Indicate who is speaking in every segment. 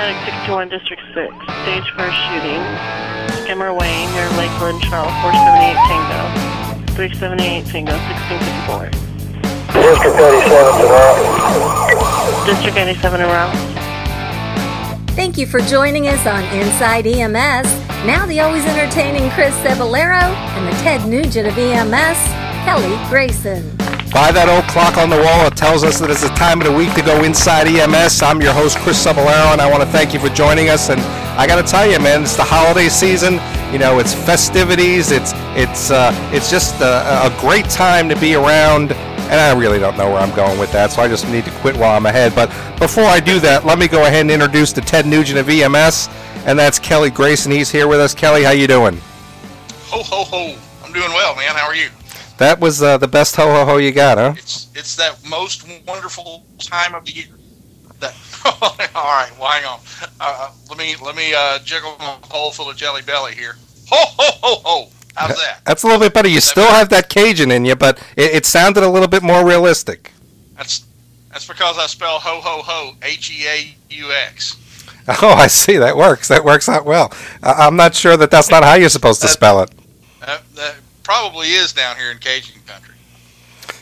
Speaker 1: Paramedic 61 District 6. Stage 4 shooting. Skimmer Wayne near Lakeland, Charles 478 Tango. 378 Tango, 1654.
Speaker 2: District 87 around.
Speaker 1: District 87 around.
Speaker 3: Thank you for joining us on Inside EMS. Now the always entertaining Chris Cebollero and the Ted Nugent of EMS, Kelly Grayson.
Speaker 4: By that old clock on the wall, it tells us that it's the time of the week to go inside EMS. I'm your host, Chris Cebollero, and I want to thank you for joining us. And I got to tell you, man, it's the holiday season. You know, it's festivities. It's it's uh, it's just a, a great time to be around. And I really don't know where I'm going with that, so I just need to quit while I'm ahead. But before I do that, let me go ahead and introduce the Ted Nugent of EMS, and that's Kelly Grayson. He's here with us. Kelly, how you doing?
Speaker 5: Ho ho ho! I'm doing well, man. How are you?
Speaker 4: That was uh, the best ho ho ho you got, huh?
Speaker 5: It's it's that most wonderful time of the year. That all right. Well, hang on. Uh, let me let me uh, jiggle my bowl full of jelly belly here. Ho ho ho ho! How's that?
Speaker 4: That's a little bit better. You still have that Cajun in you, but it, it sounded a little bit more realistic.
Speaker 5: That's that's because I spell ho ho ho H E A U X.
Speaker 4: Oh, I see. That works. That works out well. I'm not sure that that's not how you're supposed to
Speaker 5: That-
Speaker 4: spell it.
Speaker 5: That, that probably is down here in Cajun country.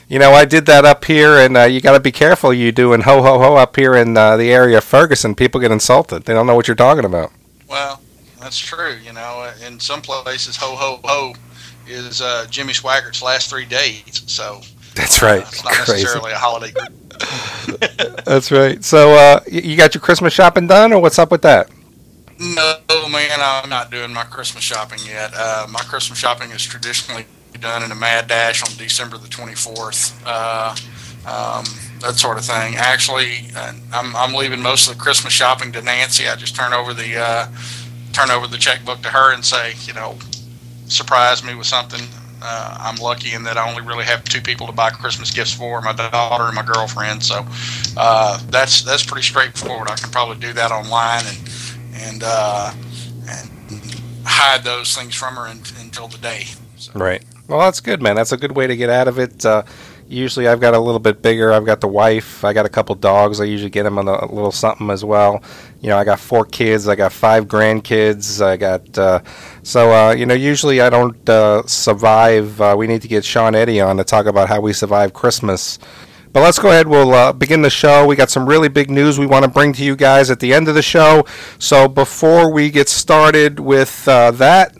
Speaker 4: You know, I did that up here, and uh, you got to be careful. You doing ho ho ho up here in uh, the area of Ferguson. People get insulted. They don't know what you're talking about.
Speaker 5: Well, that's true. You know, in some places, ho ho ho is uh, Jimmy Swaggart's last three days. So
Speaker 4: That's
Speaker 5: uh,
Speaker 4: right.
Speaker 5: it's not
Speaker 4: Crazy.
Speaker 5: necessarily a holiday.
Speaker 4: That's right. So, uh, you got your Christmas shopping done, or what's up with that?
Speaker 5: No, man, I'm not doing my Christmas shopping yet. Uh, my Christmas shopping is traditionally done in a mad dash on December the 24th. Uh, um, that sort of thing. Actually, uh, I'm, I'm leaving most of the Christmas shopping to Nancy. I just turn over the uh, turn over the checkbook to her and say, you know, surprise me with something. Uh, I'm lucky in that I only really have two people to buy Christmas gifts for: my daughter and my girlfriend. So uh, that's that's pretty straightforward. I can probably do that online and and uh, and hide those things from her un until the day. So,
Speaker 4: Right. Well, that's good, man. That's a good way to get out of it. Uh, usually, I've got a little bit bigger. I've got the wife. I got a couple dogs. I usually get them on a little something as well. You know, I got four kids. I got five grandkids. I got uh, so uh, you know. Usually, I don't uh, survive. Uh, we need to get Sean Eddie on to talk about how we survive Christmas. But let's go ahead. We'll uh, begin the show. We got some really big news we want to bring to you guys at the end of the show. So before we get started with uh, that,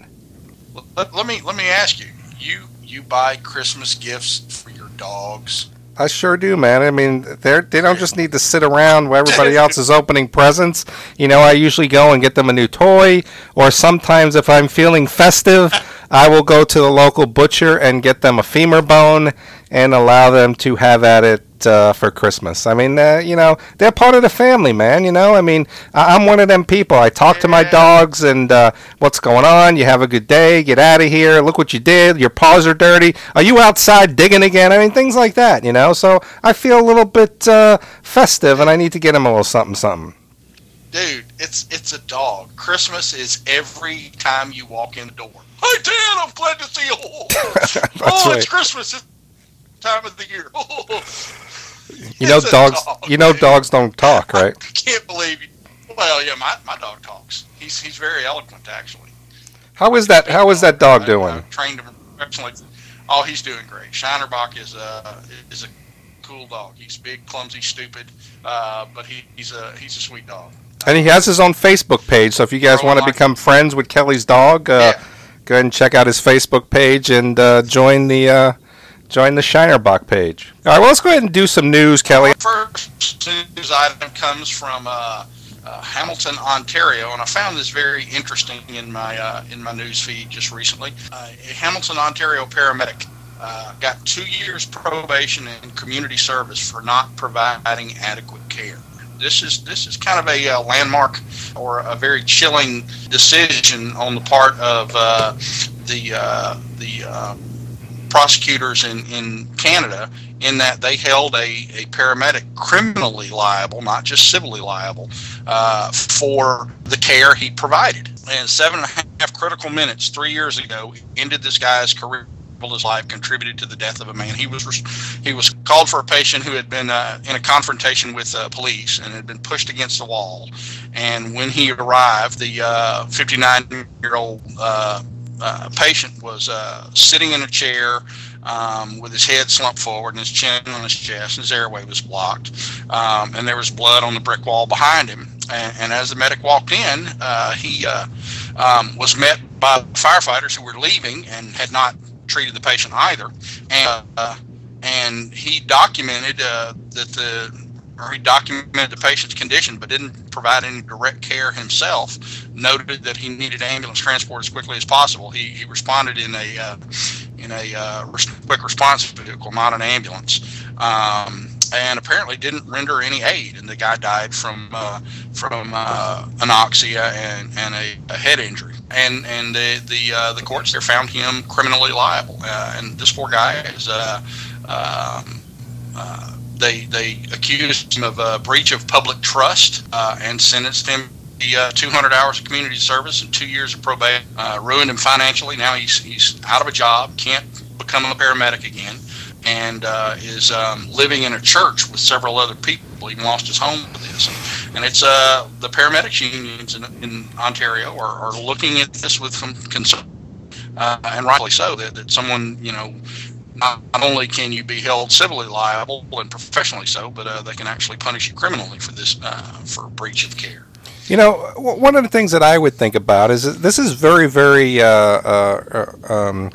Speaker 5: let, let me let me ask you: you you buy Christmas gifts for your dogs?
Speaker 4: I sure do, man. I mean, they they don't just need to sit around where everybody else is opening presents. You know, I usually go and get them a new toy, or sometimes if I'm feeling festive, I will go to the local butcher and get them a femur bone and allow them to have at it uh, for Christmas. I mean, uh, you know, they're part of the family, man. You know, I mean, I- I'm one of them people. I talk to my dogs and uh, what's going on. You have a good day. Get out of here. Look what you did. Your paws are dirty. Are you outside digging again? I mean, things like that. You know, so I feel a little bit uh, festive, and I need to get them a little something, something.
Speaker 5: Dude, it's it's a dog. Christmas is every time you walk in the door. Hi, Dan. I'm glad to see you. Oh,
Speaker 4: right.
Speaker 5: it's Christmas It's time of the year.
Speaker 4: You know, dogs.
Speaker 5: dog,
Speaker 4: You know, dogs don't talk, right?
Speaker 5: I can't believe you. Well, yeah, my, my dog talks. He's he's very eloquent, actually.
Speaker 4: How is that? How is that dog
Speaker 5: I-
Speaker 4: doing?
Speaker 5: I've trained him professionally. Oh, he's doing great. Shinerbach is a is a cool dog. He's big, clumsy, stupid, uh, but he, he's a he's a sweet dog.
Speaker 4: And he has his own Facebook page. So if you guys
Speaker 5: Oh,
Speaker 4: want to become friends with Kelly's dog, uh,
Speaker 5: Yeah.
Speaker 4: go ahead and check out his Facebook page and uh, join the uh, join the Shinerbach page. All right, well, let's go ahead and do some news, Kelly.
Speaker 5: First news item comes from uh, uh, Hamilton, Ontario, and I found this very interesting in my uh, in my news feed just recently. Uh, a Hamilton, Ontario paramedic uh, got two years probation and community service for not providing adequate care. This is this is kind of a uh, landmark or a very chilling decision on the part of uh, the uh, the um, prosecutors in, in Canada in that they held a, a paramedic criminally liable, not just civilly liable, uh, for the care he provided. And seven and a half critical minutes three years ago ended this guy's career. His life, contributed to the death of a man. He was he was called for a patient who had been uh, in a confrontation with uh, police and had been pushed against the wall. And when he arrived, the 59 uh, uh, uh, patient was sitting in a chair. Um, with his head slumped forward and his chin on his chest, and his airway was blocked, um, and there was blood on the brick wall behind him. And, and as the medic walked in, he um, was met by firefighters who were leaving and had not treated the patient either. And, uh, and he documented uh, that the or he documented the patient's condition but didn't provide any direct care himself. Noted that he needed ambulance transport as quickly as possible. He, he responded in a uh, in a uh, quick response vehicle, not an ambulance. Um, and apparently didn't render any aid. And the guy died from uh, from uh, anoxia and, and a, a, head injury. And and the the uh, the courts there found him criminally liable. Uh, and this poor guy is. Uh, um, uh, they they accused him of a breach of public trust and sentenced him the 200 hours of community service and two years of probation. ruined him financially. Now he's he's out of a job, can't become a paramedic again and uh, is um, living in a church with several other people. He lost his home with this, and, it's uh, the paramedics unions in, in Ontario are, are, looking at this with some concern, uh, and rightly so. That, that someone you know. Not, only can you be held civilly liable and professionally so, but uh, they can actually punish you criminally for this uh, for breach of care.
Speaker 4: You know, one of the things that I would think about is this is very, very uh, uh, um,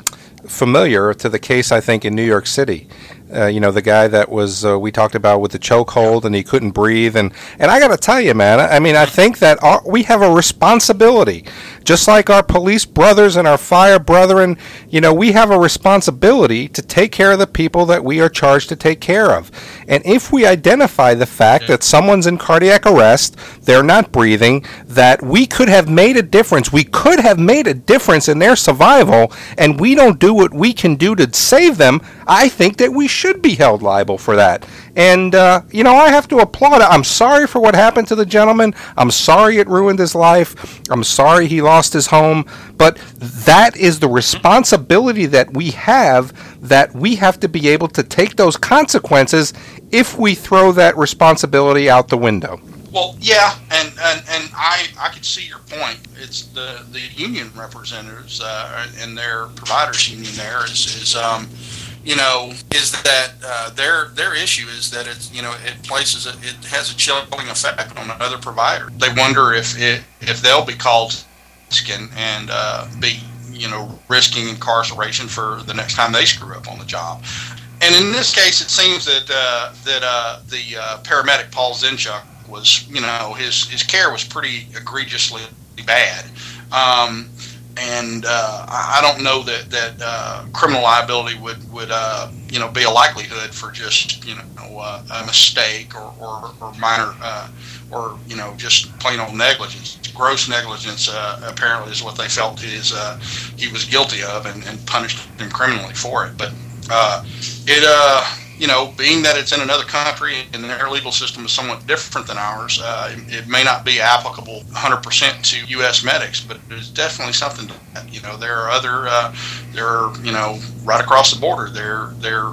Speaker 4: familiar to the case I think in New York City. Uh, you know, the guy that was uh, we talked about with the chokehold and he couldn't breathe, and and I got to tell you, man, I mean, I think that our, we have a responsibility, just like our police brothers and our fire brethren. You know, we have a responsibility to take care of the people that we are charged to take care of, and if we identify the fact that someone's in cardiac arrest, they're not breathing, that we could have made a difference, we could have made a difference in their survival, and we don't do what we can do to save them. I think that we should be held liable for that. And, uh, you know, I have to applaud it. I'm sorry for what happened to the gentleman. I'm sorry it ruined his life. I'm sorry he lost his home. But that is the responsibility that we have that we have to be able to take those consequences if we throw that responsibility out the window.
Speaker 5: Well, yeah, and, and, and I, I could see your point. It's the, the union representatives uh, and their providers union there is, is um, you know, is that uh, their their issue is that it's you know it places a, it has a chilling effect on other providers. They wonder if it if they'll be called and and uh, be you know risking incarceration for the next time they screw up on the job. And in this case, it seems that uh, that uh, the uh, paramedic Paul Zinchuk was you know his his care was pretty egregiously bad. Um, and uh, I don't know that that uh, criminal liability would would uh, you know be a likelihood for just you know uh, a mistake or or, or minor uh, or you know just plain old negligence. Gross negligence uh, apparently is what they felt his he was guilty of and, and punished him criminally for it. But it you know, being that it's in another country and their legal system is somewhat different than ours, uh, it, it, may not be applicable 100% to U.S. medics, but it's definitely something that, you know, there are other, uh, there are, you know, right across the border, they're, they're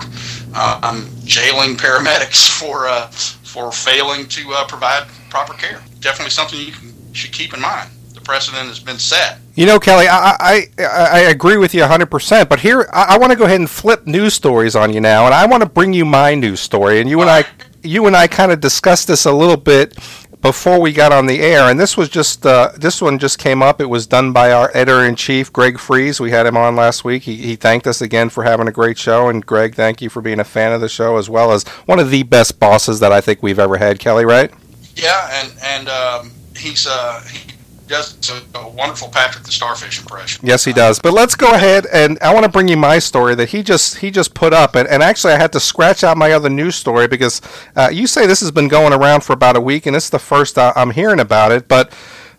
Speaker 5: um, jailing paramedics for, uh, for failing to uh, provide proper care. Definitely something you can, should keep in mind. Precedent has been set.
Speaker 4: You know, Kelly, I, I, I agree with you 100%, but here I, I want to go ahead and flip news stories on you now, and I want to bring you my news story. And you and I, you and I kind of discussed this a little bit before we got on the air, and this was just uh, this one just came up. It was done by our editor in chief, Greg Friese. We had him on last week. He, he thanked us again for having a great show, and Greg, thank you for being a fan of the show as well as one of the best bosses that I think we've ever had. Kelly, right?
Speaker 5: Yeah, and and um, he's uh, he does a, wonderful Patrick the Starfish impression.
Speaker 4: Yes, he does. But let's go ahead and I want to bring you my story that he just he just put up, and, and actually I had to scratch out my other news story because uh, you say this has been going around for about a week, and it's the first uh, I'm hearing about it, but.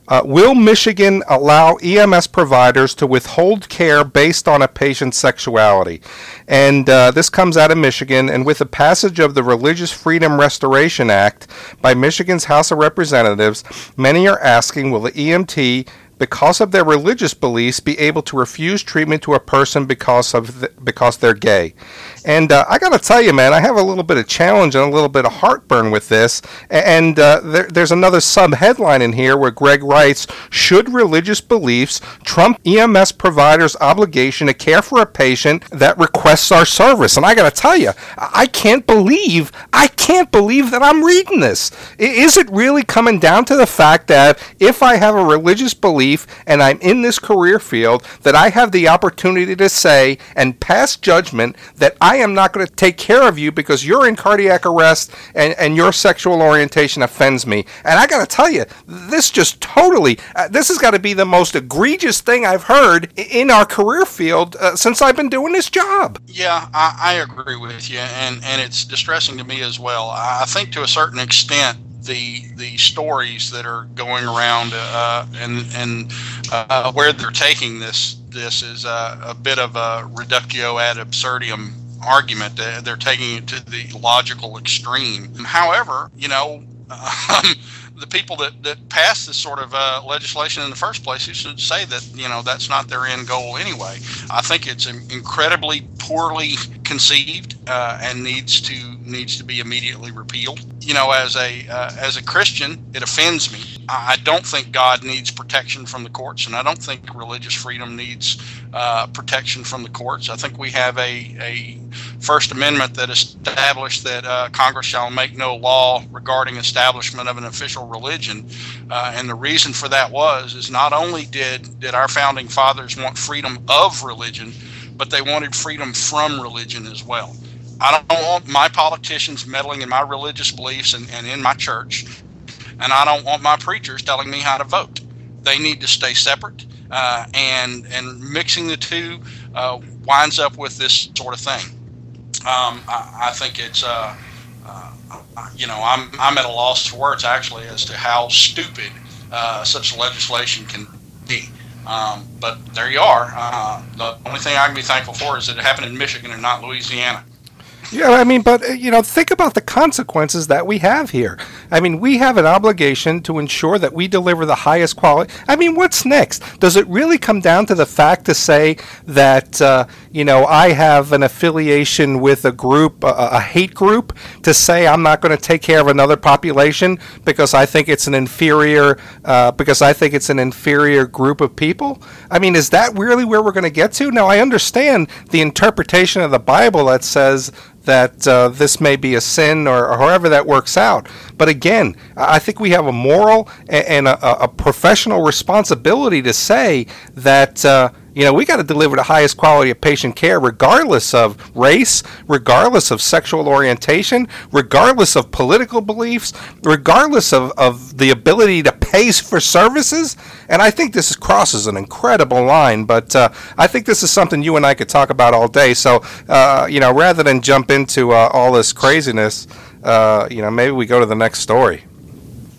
Speaker 4: Uh, will Michigan allow EMS providers to withhold care based on a patient's sexuality? And uh, this comes out of Michigan. And with the passage of the Religious Freedom Restoration Act by Michigan's House of Representatives, many are asking will the EMT because of their religious beliefs, be able to refuse treatment to a person because of th- because they're gay. And uh, I got to tell you, man, I have a little bit of challenge and a little bit of heartburn with this. And uh, there, there's another sub headline in here where Greg writes Should religious beliefs trump EMS providers' obligation to care for a patient that requests our service? And I got to tell you, I can't believe, I can't believe that I'm reading this. Is it really coming down to the fact that if I have a religious belief and I'm in this career field, that I have the opportunity to say and pass judgment that I am not going to take care of you because you're in cardiac arrest and, and your sexual orientation offends me? And I got to tell you, this just totally, uh, this has got to be the most egregious thing I've heard in our career field uh, since I've been doing this job.
Speaker 5: Yeah, I, I agree with you, and, and it's distressing to me as well. I think to a certain extent, the the stories that are going around uh, and and uh, where they're taking this this is a, bit of a reductio ad absurdum argument. They're taking it to the logical extreme. However, you know. Um, the people that, that pass this sort of uh, legislation in the first place you should say that you know that's not their end goal anyway. I think it's incredibly poorly conceived uh, and needs to needs to be immediately repealed. You know, as a uh, as a Christian, it offends me. I don't think God needs protection from the courts, and I don't think religious freedom needs uh, protection from the courts. I think we have a, a First Amendment that established that uh, Congress shall make no law regarding establishment of an official religion, uh, and the reason for that was is not only did did our founding fathers want freedom of religion, but they wanted freedom from religion as well. I don't want my politicians meddling in my religious beliefs and, and in my church, and I don't want my preachers telling me how to vote. They need to stay separate, uh, and and mixing the two uh, winds up with this sort of thing. Um, I, I, think it's, uh, uh, you know, I'm I'm at a loss for words actually as to how stupid uh, such legislation can be. Um, but there you are. Uh, the only thing I can be thankful for is that it happened in Michigan and not Louisiana.
Speaker 4: Yeah, I mean, but uh, you know, think about the consequences that we have here. I mean, we have an obligation to ensure that we deliver the highest quality. I mean, what's next? Does it really come down to the fact to say that uh, you know I have an affiliation with a group, a, a hate group, to say I'm not going to take care of another population because I think it's an inferior uh, because I think it's an inferior group of people? I mean, is that really where we're going to get to? Now, I understand the interpretation of the Bible that says that uh, this may be a sin or, or, however that works out. But again, I think we have a moral and, a, a, professional responsibility to say that. Uh, you know, we got to deliver the highest quality of patient care, regardless of race, regardless of sexual orientation, regardless of political beliefs, regardless of, of the ability to pay for services. And I think this crosses an incredible line, but uh, I think this is something you and I could talk about all day. So, uh, you know, rather than jump into uh, all this craziness, uh, you know, maybe we go to the next story.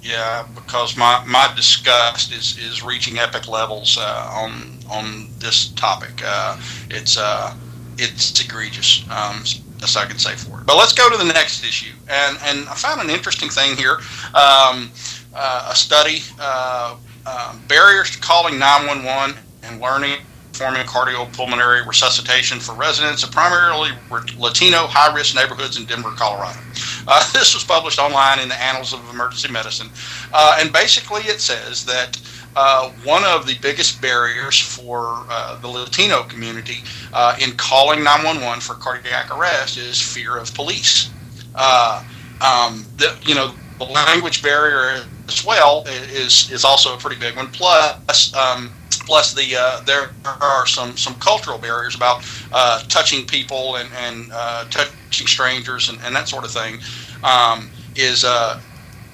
Speaker 5: Yeah, because my, my disgust is, is reaching epic levels uh, on on this topic. Uh, it's uh, it's egregious. Um, that's I can say for it. But let's go to the next issue. And and I found an interesting thing here. Um, uh, a study uh, uh, barriers to calling 911 and learning performing cardiopulmonary resuscitation for residents of primarily Latino high risk neighborhoods in Denver, Colorado. Uh, this was published online in the Annals of Emergency Medicine. Uh, and basically, it says that uh, one of the biggest barriers for uh, the Latino community uh, in calling 911 for cardiac arrest is fear of police. Uh, um, the, you know, the language barrier as well is is also a pretty big one. Plus, um, plus the uh, there are some some cultural barriers about uh, touching people and and uh, touching strangers and, and that sort of thing um, is uh,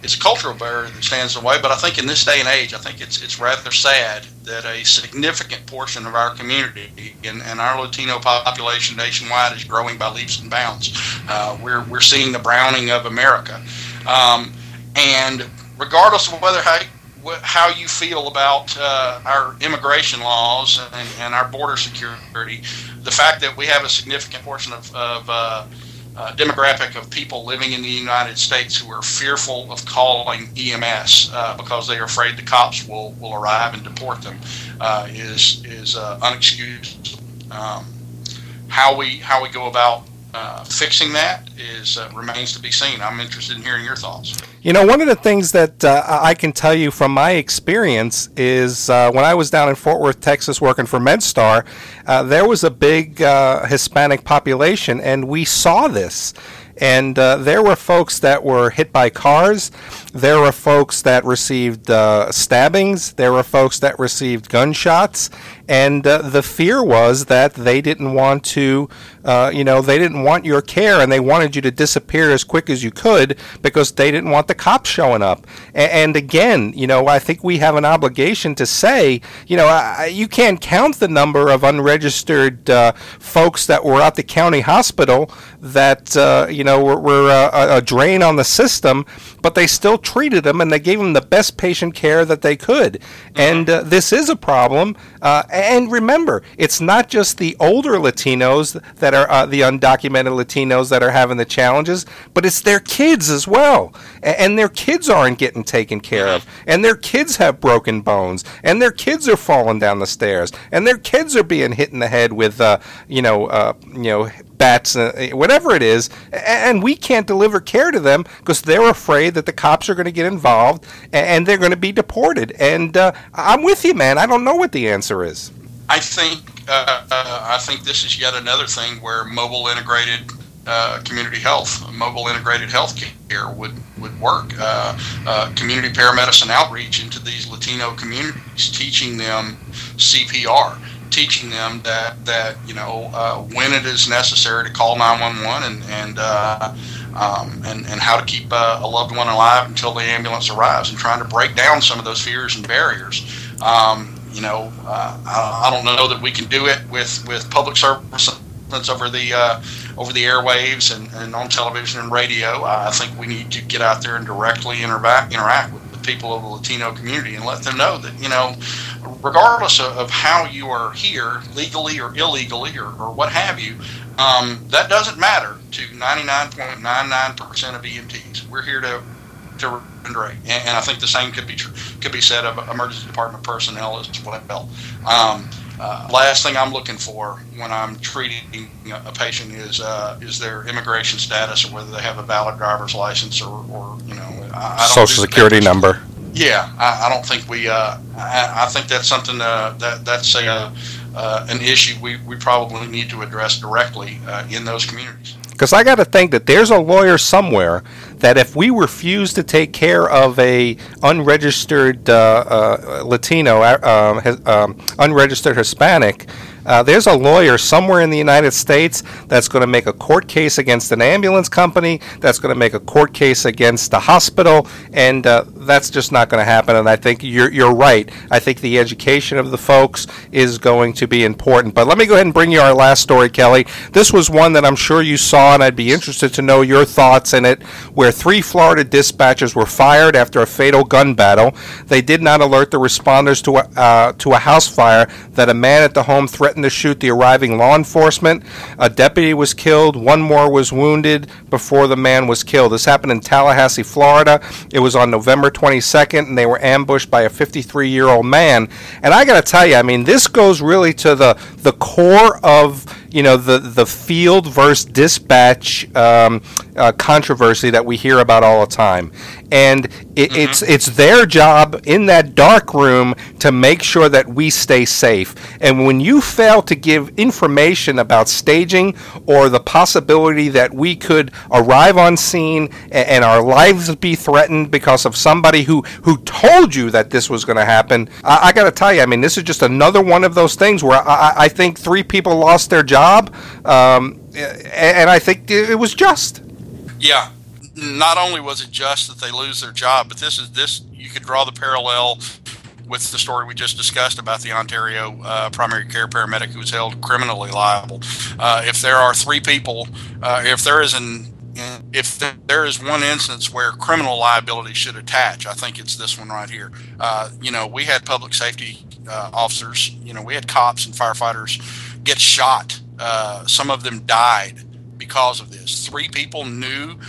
Speaker 5: it's a cultural barrier that stands in the way. But I think in this day and age, I think it's it's rather sad that a significant portion of our community and, and our Latino population nationwide is growing by leaps and bounds. Uh, we're we're seeing the browning of America, um, and regardless of whether how how you feel about uh, our immigration laws and, and, our border security. The fact that we have a significant portion of, of uh, uh, demographic of people living in the United States who are fearful of calling EMS uh, because they are afraid the cops will, will arrive and deport them uh, is is uh, unexcusable. Um, how we how we go about uh, fixing that is uh, remains to be seen. I'm interested in hearing your thoughts.
Speaker 4: You know, one of the things that uh, I can tell you from my experience is uh, when I was down in Fort Worth, Texas, working for MedStar, uh, there was a big uh, Hispanic population, and we saw this. And there were folks that were hit by cars. There were folks that received stabbings. There were folks that received gunshots. And the fear was that they didn't want to uh, you know, they didn't want your care and they wanted you to disappear as quick as you could because they didn't want the cops showing up. And, and again, you know, I think we have an obligation to say, you know, I, you can't count the number of unregistered uh, folks that were at the county hospital that, uh, you know, were, were uh, a, a drain on the system, but they still treated them and they gave them the best patient care that they could. Mm-hmm. And uh, this is a problem. And remember, it's not just the older Latinos that are uh, the undocumented Latinos that are having the challenges, but it's their kids as well. And their kids aren't getting taken care of. And their kids have broken bones. And their kids are falling down the stairs. And their kids are being hit in the head with, uh, you know, uh, you know, bats, uh, whatever it is, and we can't deliver care to them because they're afraid that the cops are going to get involved and they're going to be deported. And uh, I'm with you, man. I don't know what the answer is.
Speaker 5: I think uh, uh, I think this is yet another thing where mobile integrated uh, community health, mobile integrated health care would would work. Uh, uh, community paramedicine outreach into these Latino communities, teaching them CPR, teaching them that that you know uh, when it is necessary to call 911 and and um, and, and how to keep a loved one alive until the ambulance arrives, and trying to break down some of those fears and barriers. Um, you know, uh, I, I, don't know that we can do it with, with public service over the uh, over the airwaves and, and on television and radio. I think we need to get out there and directly interact interact with people of the Latino community and let them know that you know, regardless of, of how you are here, legally or illegally or, or what have you, um, that doesn't matter to 99.99% of EMTs. We're here to to Andre, and, and I think the same could be could be said of emergency department personnel as well. Um, uh, last thing I'm looking for when I'm treating a patient is uh, is their immigration status or whether they have a valid driver's license or, or you know
Speaker 4: I, I social security number.
Speaker 5: Yeah, I, I, don't think we. Uh, I, I, think that's something uh, that that's a uh, an issue we, we probably need to address directly uh, in those communities.
Speaker 4: Because I got to think that there's a lawyer somewhere that if we refuse to take care of a unregistered uh, uh, Latino, uh, um, um, unregistered Hispanic, uh, there's a lawyer somewhere in the United States that's going to make a court case against an ambulance company, that's going to make a court case against the hospital, and uh, that's just not going to happen. And I think you're, you're right. I think the education of the folks is going to be important. But let me go ahead and bring you our last story, Kelly. This was one that I'm sure you saw, and I'd be interested to know your thoughts in it, where three Florida dispatchers were fired after a fatal gun battle. They did not alert the responders to a, uh, to a house fire that a man at the home threatened to shoot the arriving law enforcement. A deputy was killed, one more was wounded before the man was killed. This happened in Tallahassee, Florida. It was on November 22nd, and they were ambushed by a 53 year old man. And I got to tell you, I mean, this goes really to the, the core of you know the the field versus dispatch um, uh, controversy that we hear about all the time, and it, mm-hmm. it's it's their job in that dark room to make sure that we stay safe. And when you fail to give information about staging or the possibility that we could arrive on scene and, and our lives be threatened because of somebody who who told you that this was going to happen, I, I got to tell you, I mean, this is just another one of those things where I, I think three people lost their job um, and I think it was just.
Speaker 5: Yeah, not only was it just that they lose their job, but this is this you could draw the parallel with the story we just discussed about the Ontario uh, primary care paramedic who was held criminally liable. Uh, if there are three people, uh, if there is an if there is one instance where criminal liability should attach, I think it's this one right here. Uh, you know, we had public safety uh, officers, you know, we had cops and firefighters get shot uh, some of them died because of this. Three people knew.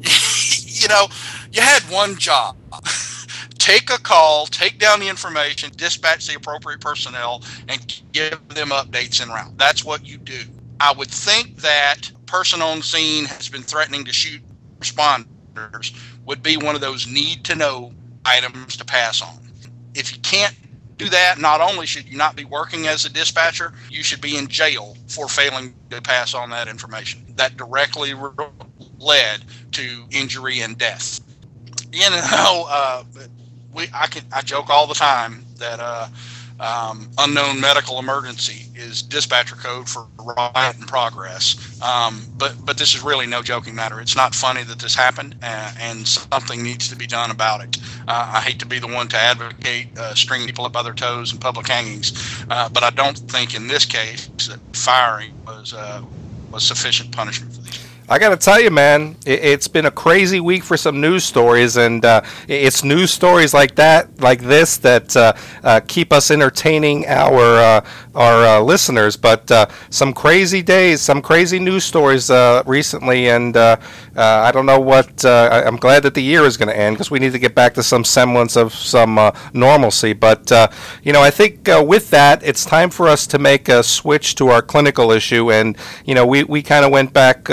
Speaker 5: you know, you had one job. take a call, take down the information, dispatch the appropriate personnel, and give them updates en route. That's what you do. I would think that person on scene has been threatening to shoot responders would be one of those need to know items to pass on. If you can't do that, not only should you not be working as a dispatcher, you should be in jail for failing to pass on that information. That directly re- led to injury and death. You know, uh, we I I joke all the time that uh, um, unknown medical emergency is dispatcher code for riot in progress. Um, but but this is really no joking matter. It's not funny that this happened, uh, and something needs to be done about it. Uh, I hate to be the one to advocate uh, stringing people up by their toes and public hangings, uh, but I don't think in this case that firing was uh, was sufficient punishment for these.
Speaker 4: I got to tell you, man, it, has been a crazy week for some news stories, and uh, it's news stories like that, like this, that uh, uh, keep us entertaining our uh, our uh, listeners. But uh, some crazy days, some crazy news stories recently, and I don't know what. I, am glad that the year is going to end because we need to get back to some semblance of some normalcy. But you know, I think with that, it's time for us to make a switch to our clinical issue, and you know, we we kind of went back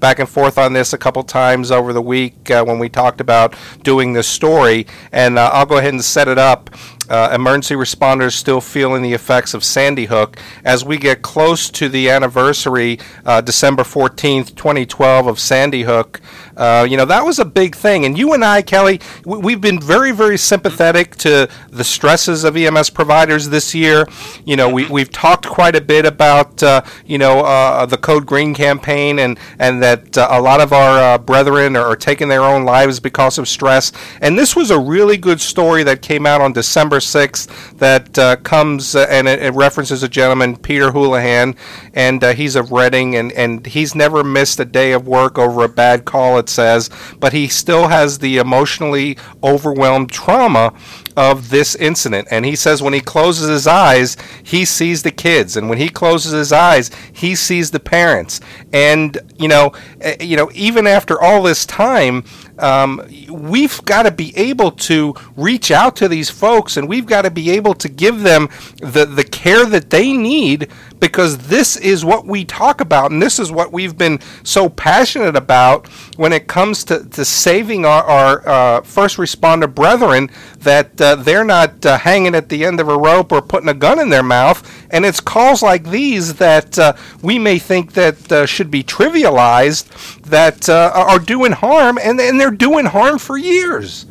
Speaker 4: back and forth on this a couple times over the week uh, when we talked about doing this story, and uh, I'll go ahead and set it up uh, emergency responders still feeling the effects of Sandy Hook as we get close to the anniversary, uh, December 14th, 2012, of Sandy Hook. Uh, you know, that was a big thing. And you and I, Kelly, we, have been very, very sympathetic to the stresses of EMS providers this year. You know, we, we've talked quite a bit about, uh, you know, uh, the Code Green campaign and, and that uh, a lot of our brethren are, are taking their own lives because of stress. And this was a really good story that came out on December 6th that uh, comes uh, and it, it, references a gentleman, Peter Houlihan, and uh, he's of Reading, and, and he's never missed a day of work over a bad call, says, but he still has the emotionally overwhelmed trauma of this incident. And he says when he closes his eyes, he sees the kids, and when he closes his eyes, he sees the parents. And you know, eh, you know, even after all this time, um, we've got to be able to reach out to these folks and we've got to be able to give them the, the care that they need because this is what we talk about and this is what we've been so passionate about when it comes to, to saving our, our uh, first responder brethren that uh, they're not uh, hanging at the end of a rope or putting a gun in their mouth and it's calls like these that uh, we may think that uh, should be trivialized that uh, are doing harm and, and they're doing harm for years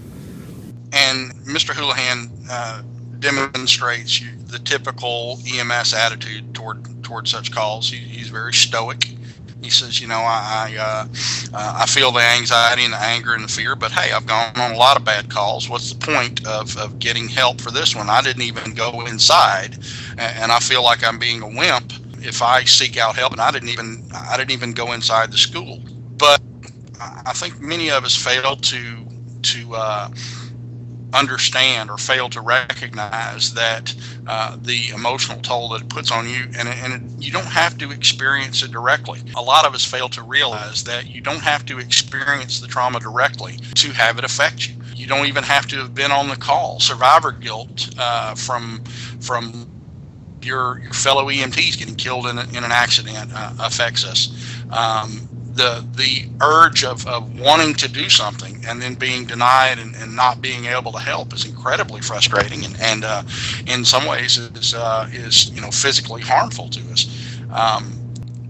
Speaker 5: and Mr. Houlihan demonstrates the typical EMS attitude toward toward such calls. He, he's very stoic. He says, you know, I I, uh, I feel the anxiety and the anger and the fear, but hey, I've gone on a lot of bad calls. What's the point of, of getting help for this one? I didn't even go inside, and I feel like I'm being a wimp if I seek out help, and I didn't even I didn't even go inside the school. But I think many of us fail to to uh, understand or fail to recognize that uh, the emotional toll that it puts on you, and, and you don't have to experience it directly. A lot of us fail to realize that you don't have to experience the trauma directly to have it affect you. You don't even have to have been on the call. Survivor guilt uh, from from your, your fellow EMTs getting killed in, a, in an accident uh, affects us. Um, the the urge of, of wanting to do something and then being denied and, and not being able to help is incredibly frustrating and, and uh, in some ways is uh, is you know physically harmful to us. Um,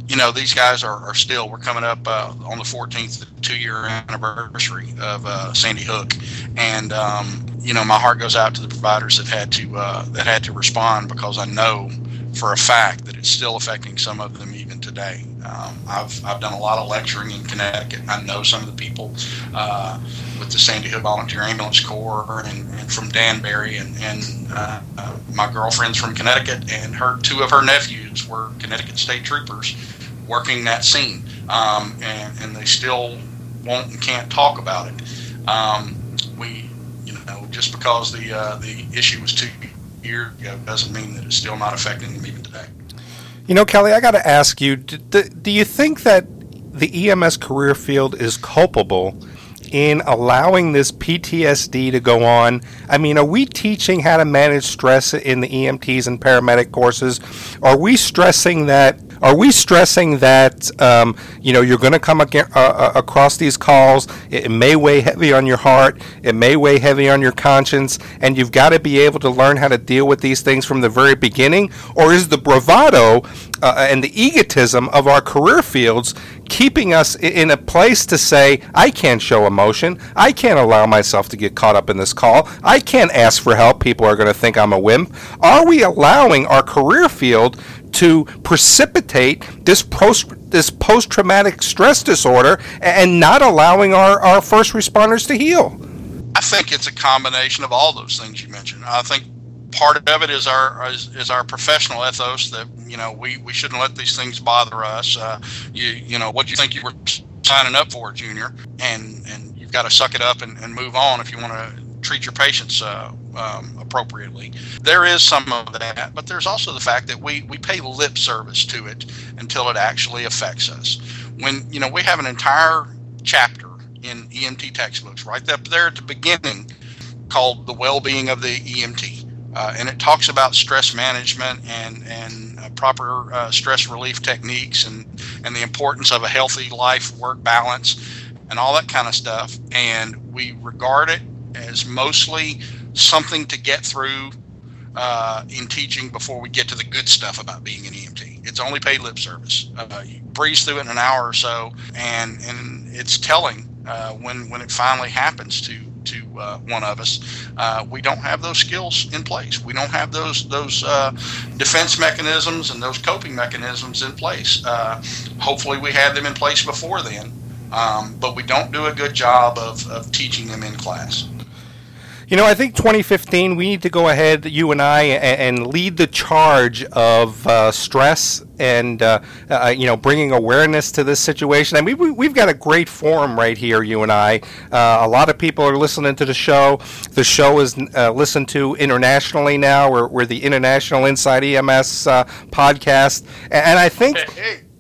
Speaker 5: you know these guys are, are still we're coming up uh, on the 14th the two year anniversary of uh, Sandy Hook and um, you know my heart goes out to the providers that had to uh, that had to respond because I know for a fact that it's still affecting some of them even today. Um, I've, I've done a lot of lecturing in Connecticut. I know some of the people uh, with the Sandy Hook Volunteer Ambulance Corps and, and from Danbury, and, and uh, uh, my girlfriend's from Connecticut, and her two of her nephews were Connecticut State Troopers working that scene, um, and, and they still won't and can't talk about it. Um, we, you know, just because the uh, the issue was two years ago doesn't mean that it's still not affecting them even today.
Speaker 4: You know, Kelly, I got to ask you: do, do, you think that the EMS career field is culpable in allowing this PTSD to go on? I mean, are we teaching how to manage stress in the EMTs and paramedic courses? Are we stressing that? Are we stressing that um, you know you're going to come uh, uh, across these calls? It may weigh heavy on your heart. It may weigh heavy on your conscience, and you've got to be able to learn how to deal with these things from the very beginning. Or is the bravado uh, and the egotism of our career fields keeping us in a place to say, I can't show emotion. I can't allow myself to get caught up in this call. I can't ask for help. People are going to think I'm a wimp. Are we allowing our career field to precipitate this post this post traumatic stress disorder and not allowing our, our first responders to heal?
Speaker 5: I think it's a combination of all those things you mentioned. I think part of it is our is, is, our professional ethos that you know we, we shouldn't let these things bother us. Uh, you you know what you think you were signing up for, Junior, and and you've got to suck it up and, and move on if you want to treat your patients uh, um, appropriately. There is some of that, but there's also the fact that we we pay lip service to it until it actually affects us. When you know we have an entire chapter in EMT textbooks right up there at the beginning called the well-being of the EMT uh, and it talks about stress management and and uh, proper uh, stress relief techniques and and the importance of a healthy life work balance and all that kind of stuff. And we regard it as mostly something to get through uh, in teaching before we get to the good stuff about being an EMT. It's only paid lip service. Uh, you breeze through it in an hour or so, and and it's telling uh, when when it finally happens to to uh, one of us. Uh, we don't have those skills in place. We don't have those those uh, defense mechanisms and those coping mechanisms in place. Hopefully, we had them in place before then, um, but we don't do a good job of, of teaching them in class.
Speaker 4: You know, I think 2015, we need to go ahead, you and I, and, lead the charge of uh, stress and, uh, uh, you know, bringing awareness to this situation. I mean, we, have got a great forum right here, you and I. Uh, a lot of people are listening to the show. The show is uh, listened to internationally now. We're, we're the International Inside EMS uh, podcast. And I think.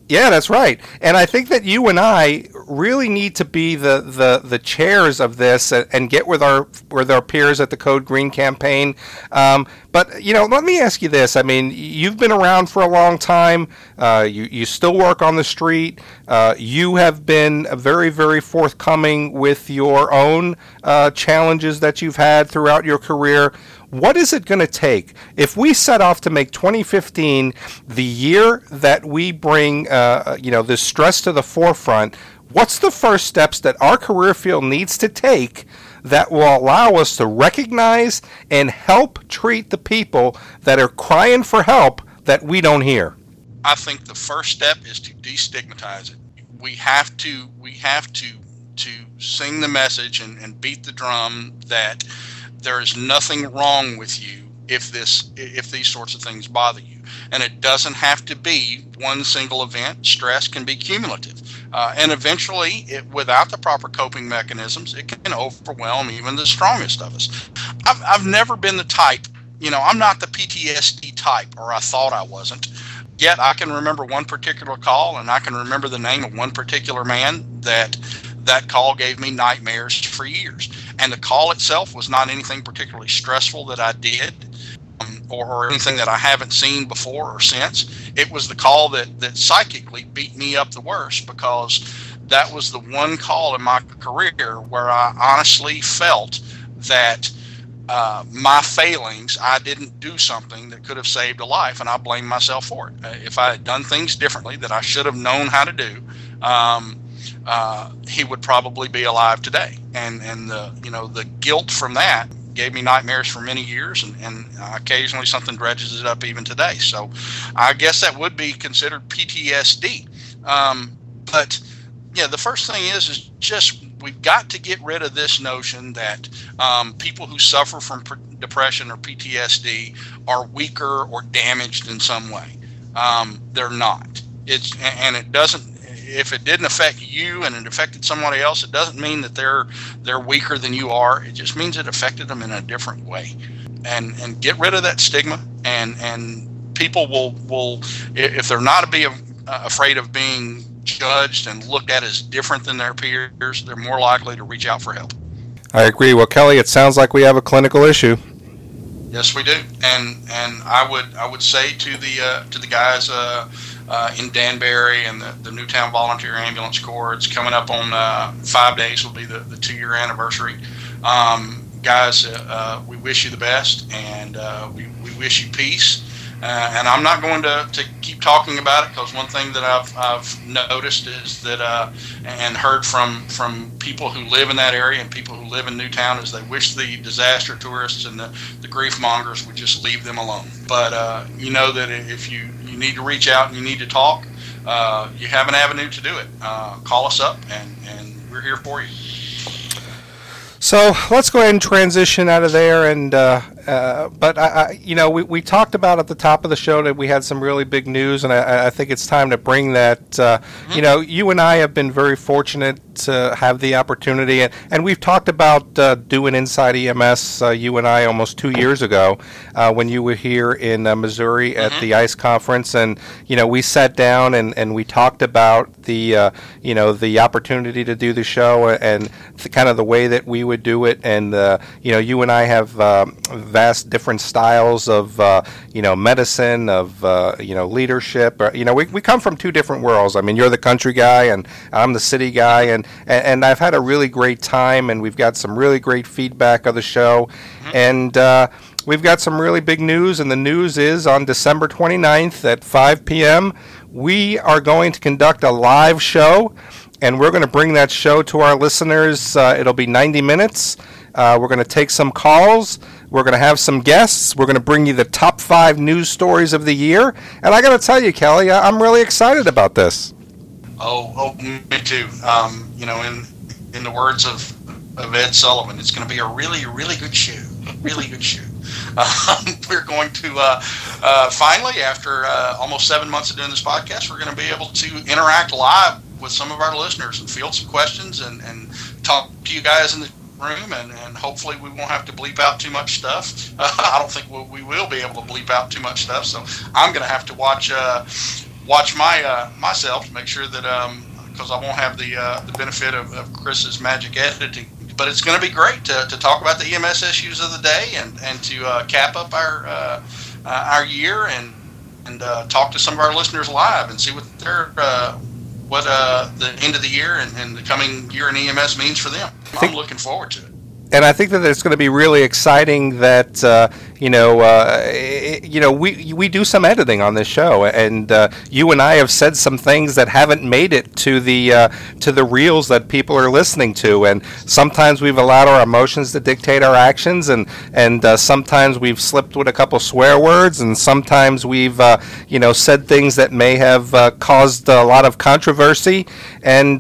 Speaker 4: Yeah, that's right. And I think that you and I really need to be the, the, the chairs of this and get with our with our peers at the Code Green campaign. Um, but you know, let me ask you this: I mean, you've been around for a long time. Uh, you you still work on the street. Uh, you have been very very forthcoming with your own uh, challenges that you've had throughout your career. What is it going to take if we set off to make 2015 the year that we bring, uh, you know, this stress to the forefront? What's the first steps that our career field needs to take that will allow us to recognize and help treat the people that are crying for help that we don't hear?
Speaker 5: I think the first step is to destigmatize it. We have to we have to to sing the message and, and beat the drum that there is nothing wrong with you if this if these sorts of things bother you. And it doesn't have to be one single event. Stress can be cumulative. Uh, and eventually it, without the proper coping mechanisms it can overwhelm even the strongest of us. I've, I've never been the type you know i'm not the ptsd type or i thought i wasn't. Yet i can remember one particular call and i can remember the name of one particular man that that call gave me nightmares for years. And the call itself was not anything particularly stressful that I did um, or, or, anything that I haven't seen before or since. It was the call that, that psychically beat me up the worst because that was the one call in my career where I honestly felt that uh, my failings, I didn't do something that could have saved a life, and I blame myself for it. Uh, if I had done things differently that I should have known how to do, um, uh, he would probably be alive today. And and the you know the guilt from that gave me nightmares for many years, and, and occasionally something dredges it up even today. So I guess that would be considered PTSD. Um, but yeah, the first thing is is just we've got to get rid of this notion that um, people who suffer from depression or PTSD are weaker or damaged in some way. Um, they're not. It's and it doesn't if it didn't affect you and it affected somebody else, it doesn't mean that they're they're weaker than you are. It just means it affected them in a different way. And and get rid of that stigma and and people will will if they're not be afraid of being judged and looked at as different than their peers, they're more likely to reach out for help.
Speaker 4: I agree. Well, Kelly, it sounds like we have a clinical issue.
Speaker 5: Yes, we do, and and I would I would say to the uh, to the guys uh, uh, in Danbury and the, the Newtown Volunteer Ambulance Corps, it's coming up on uh, five days will be the, the two year anniversary. Um, guys, uh, uh, we wish you the best, and we, we wish you peace. Uh, and I'm not going to, to keep talking about it because one thing that I've, I've noticed is that uh, and heard from from people who live in that area and people who live in Newtown is they wish the disaster tourists and the, the grief mongers would just leave them alone. But uh, you know that if you need to reach out and you need to talk, uh, you have an avenue to do it. Uh, call us up and, and we're here for you.
Speaker 4: So let's go ahead and transition out of there and uh, uh, but I, I, you know, we, we talked about at the top of the show that we had some really big news, and I, I think it's time to bring that. Uh, mm-hmm. You know, you and I have been very fortunate to have the opportunity, and, and we've talked about uh, doing Inside EMS. Uh, you and I almost two years ago uh, when you were here in Missouri at mm-hmm. the ICE conference, and you know, we sat down and, and we talked about the you know the opportunity to do the show and the, kind of the way that we would do it, and you know, you and I have. Um, vast different styles of uh, you know medicine, of uh, you know leadership. Uh, you know, we, we come from two different worlds. I mean, you're the country guy, and I'm the city guy, and, and, and I've had a really great time, and we've got some really great feedback of the show, mm-hmm. and. Uh, we've got some really big news, and the news is on December 29th at 5 p.m., we are going to conduct a live show, and we're going to bring that show to our listeners. Uh, it'll be 90 minutes. Uh, we're going to take some calls. We're going to have some guests. We're going to bring you the top five news stories of the year. And I got to tell you, Kelly, I'm really excited about this.
Speaker 5: Oh, oh me too. Um, you know, in in the words of, of Ed Sullivan, it's going to be a really, really good show. Really good show. Um, we're going to uh, uh, finally, after uh, almost seven months of doing this podcast, we're going to be able to interact live with some of our listeners and field some questions and, and talk to you guys in the room, and, and hopefully we won't have to bleep out too much stuff. Uh, I don't think we'll, we will be able to bleep out too much stuff, so I'm going to have to watch uh, watch my uh, myself to make sure that because um, I won't have the uh, the benefit of, of, Chris's magic editing. But it's going to be great to, to talk about the EMS issues of the day and and to uh, cap up our uh, our year and and talk to some of our listeners live and see what their what the end of the year and, and, the coming year in EMS means for them. I'm looking forward to it.
Speaker 4: And I think that it's going to be really exciting that uh, you know uh, you know we we do some editing on this show, and uh, you and I have said some things that haven't made it to the uh, to the reels that people are listening to, and sometimes we've allowed our emotions to dictate our actions, and and uh, sometimes we've slipped with a couple swear words, and sometimes we've uh, you know said things that may have caused a lot of controversy, and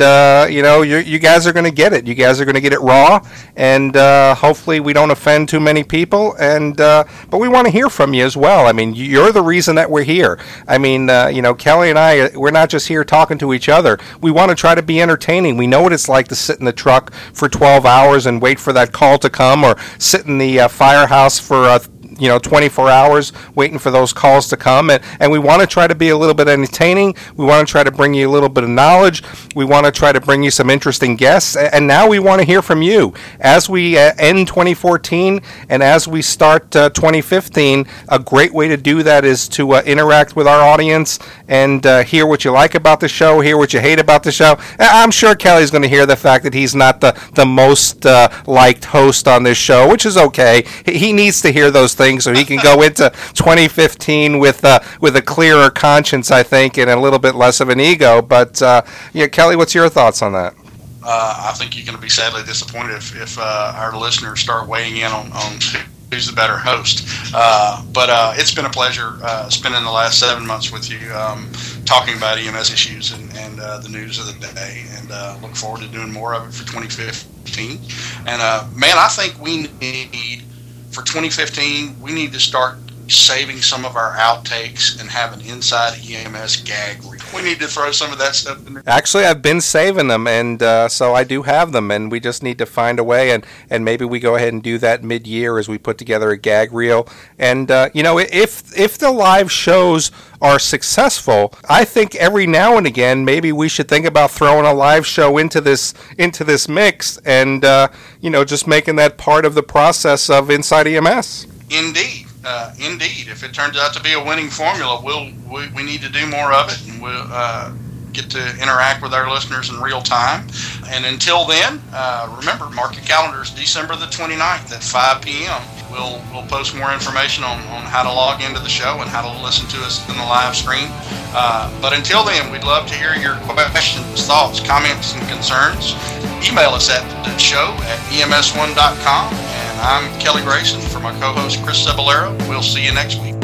Speaker 4: you know you guys are going to get it, you guys are going to get it raw, and uh, hopefully we don't offend too many people. And uh, but we want to hear from you as well. I mean, you're the reason that we're here. I mean, uh, you know, Kelly and I, we're not just here talking to each other. We want to try to be entertaining. We know what it's like to sit in the truck for 12 hours and wait for that call to come, or sit in the uh, firehouse for uh, you know 24 hours waiting for those calls to come. And, and we want to try to be a little bit entertaining. We want to try to bring you a little bit of knowledge. We want to try to bring you some interesting guests. And now we want to hear from you. As we uh, end 2014 and as we start uh, 2015 a great way to do that is to uh, interact with our audience and uh, hear what you like about the show hear what you hate about the show. I'm sure kelly's going to hear the fact that he's not the, the most uh, liked host on this show which is okay. He needs to hear those things so he can go into 2015 with uh, with a clearer conscience, I think, and a little bit less of an ego. But uh, yeah, Kelly, what's your thoughts on that?
Speaker 5: Uh, I think you're going to be sadly disappointed if, if uh, our listeners start weighing in on, on who's the better host. Uh, but uh, it's been a pleasure uh, spending the last seven months with you, um, talking about EMS issues and, and uh, the news of the day, and uh, look forward to doing more of it for 2015. And man, I think we need for 2015, we need to start saving some of our outtakes and have an inside EMS gag reel. we need to throw some of that stuff in there.
Speaker 4: Actually, I've been saving them, and uh, so I do have them, and we just need to find a way, and, and maybe we go ahead and do that mid-year as we put together a gag reel. And uh, you know, if if the live shows are successful, I think every now and again maybe we should think about throwing a live show into this into this mix, and uh, you know, just making that part of the process of Inside EMS.
Speaker 5: Indeed. Uh, indeed, if it turns out to be a winning formula, we'll we, we need to do more of it, and we'll uh, get to interact with our listeners in real time. And until then, uh, remember, mark your calendars, December the 29th at 5 p.m. We'll we'll post more information on, on how to log into the show and how to listen to us in the live stream. Uh, but until then, we'd love to hear your questions, thoughts, comments, and concerns. Email us at the show at ems1.com I'm Kelly Grayson for my co-host Chris Cebollero. We'll see you next week.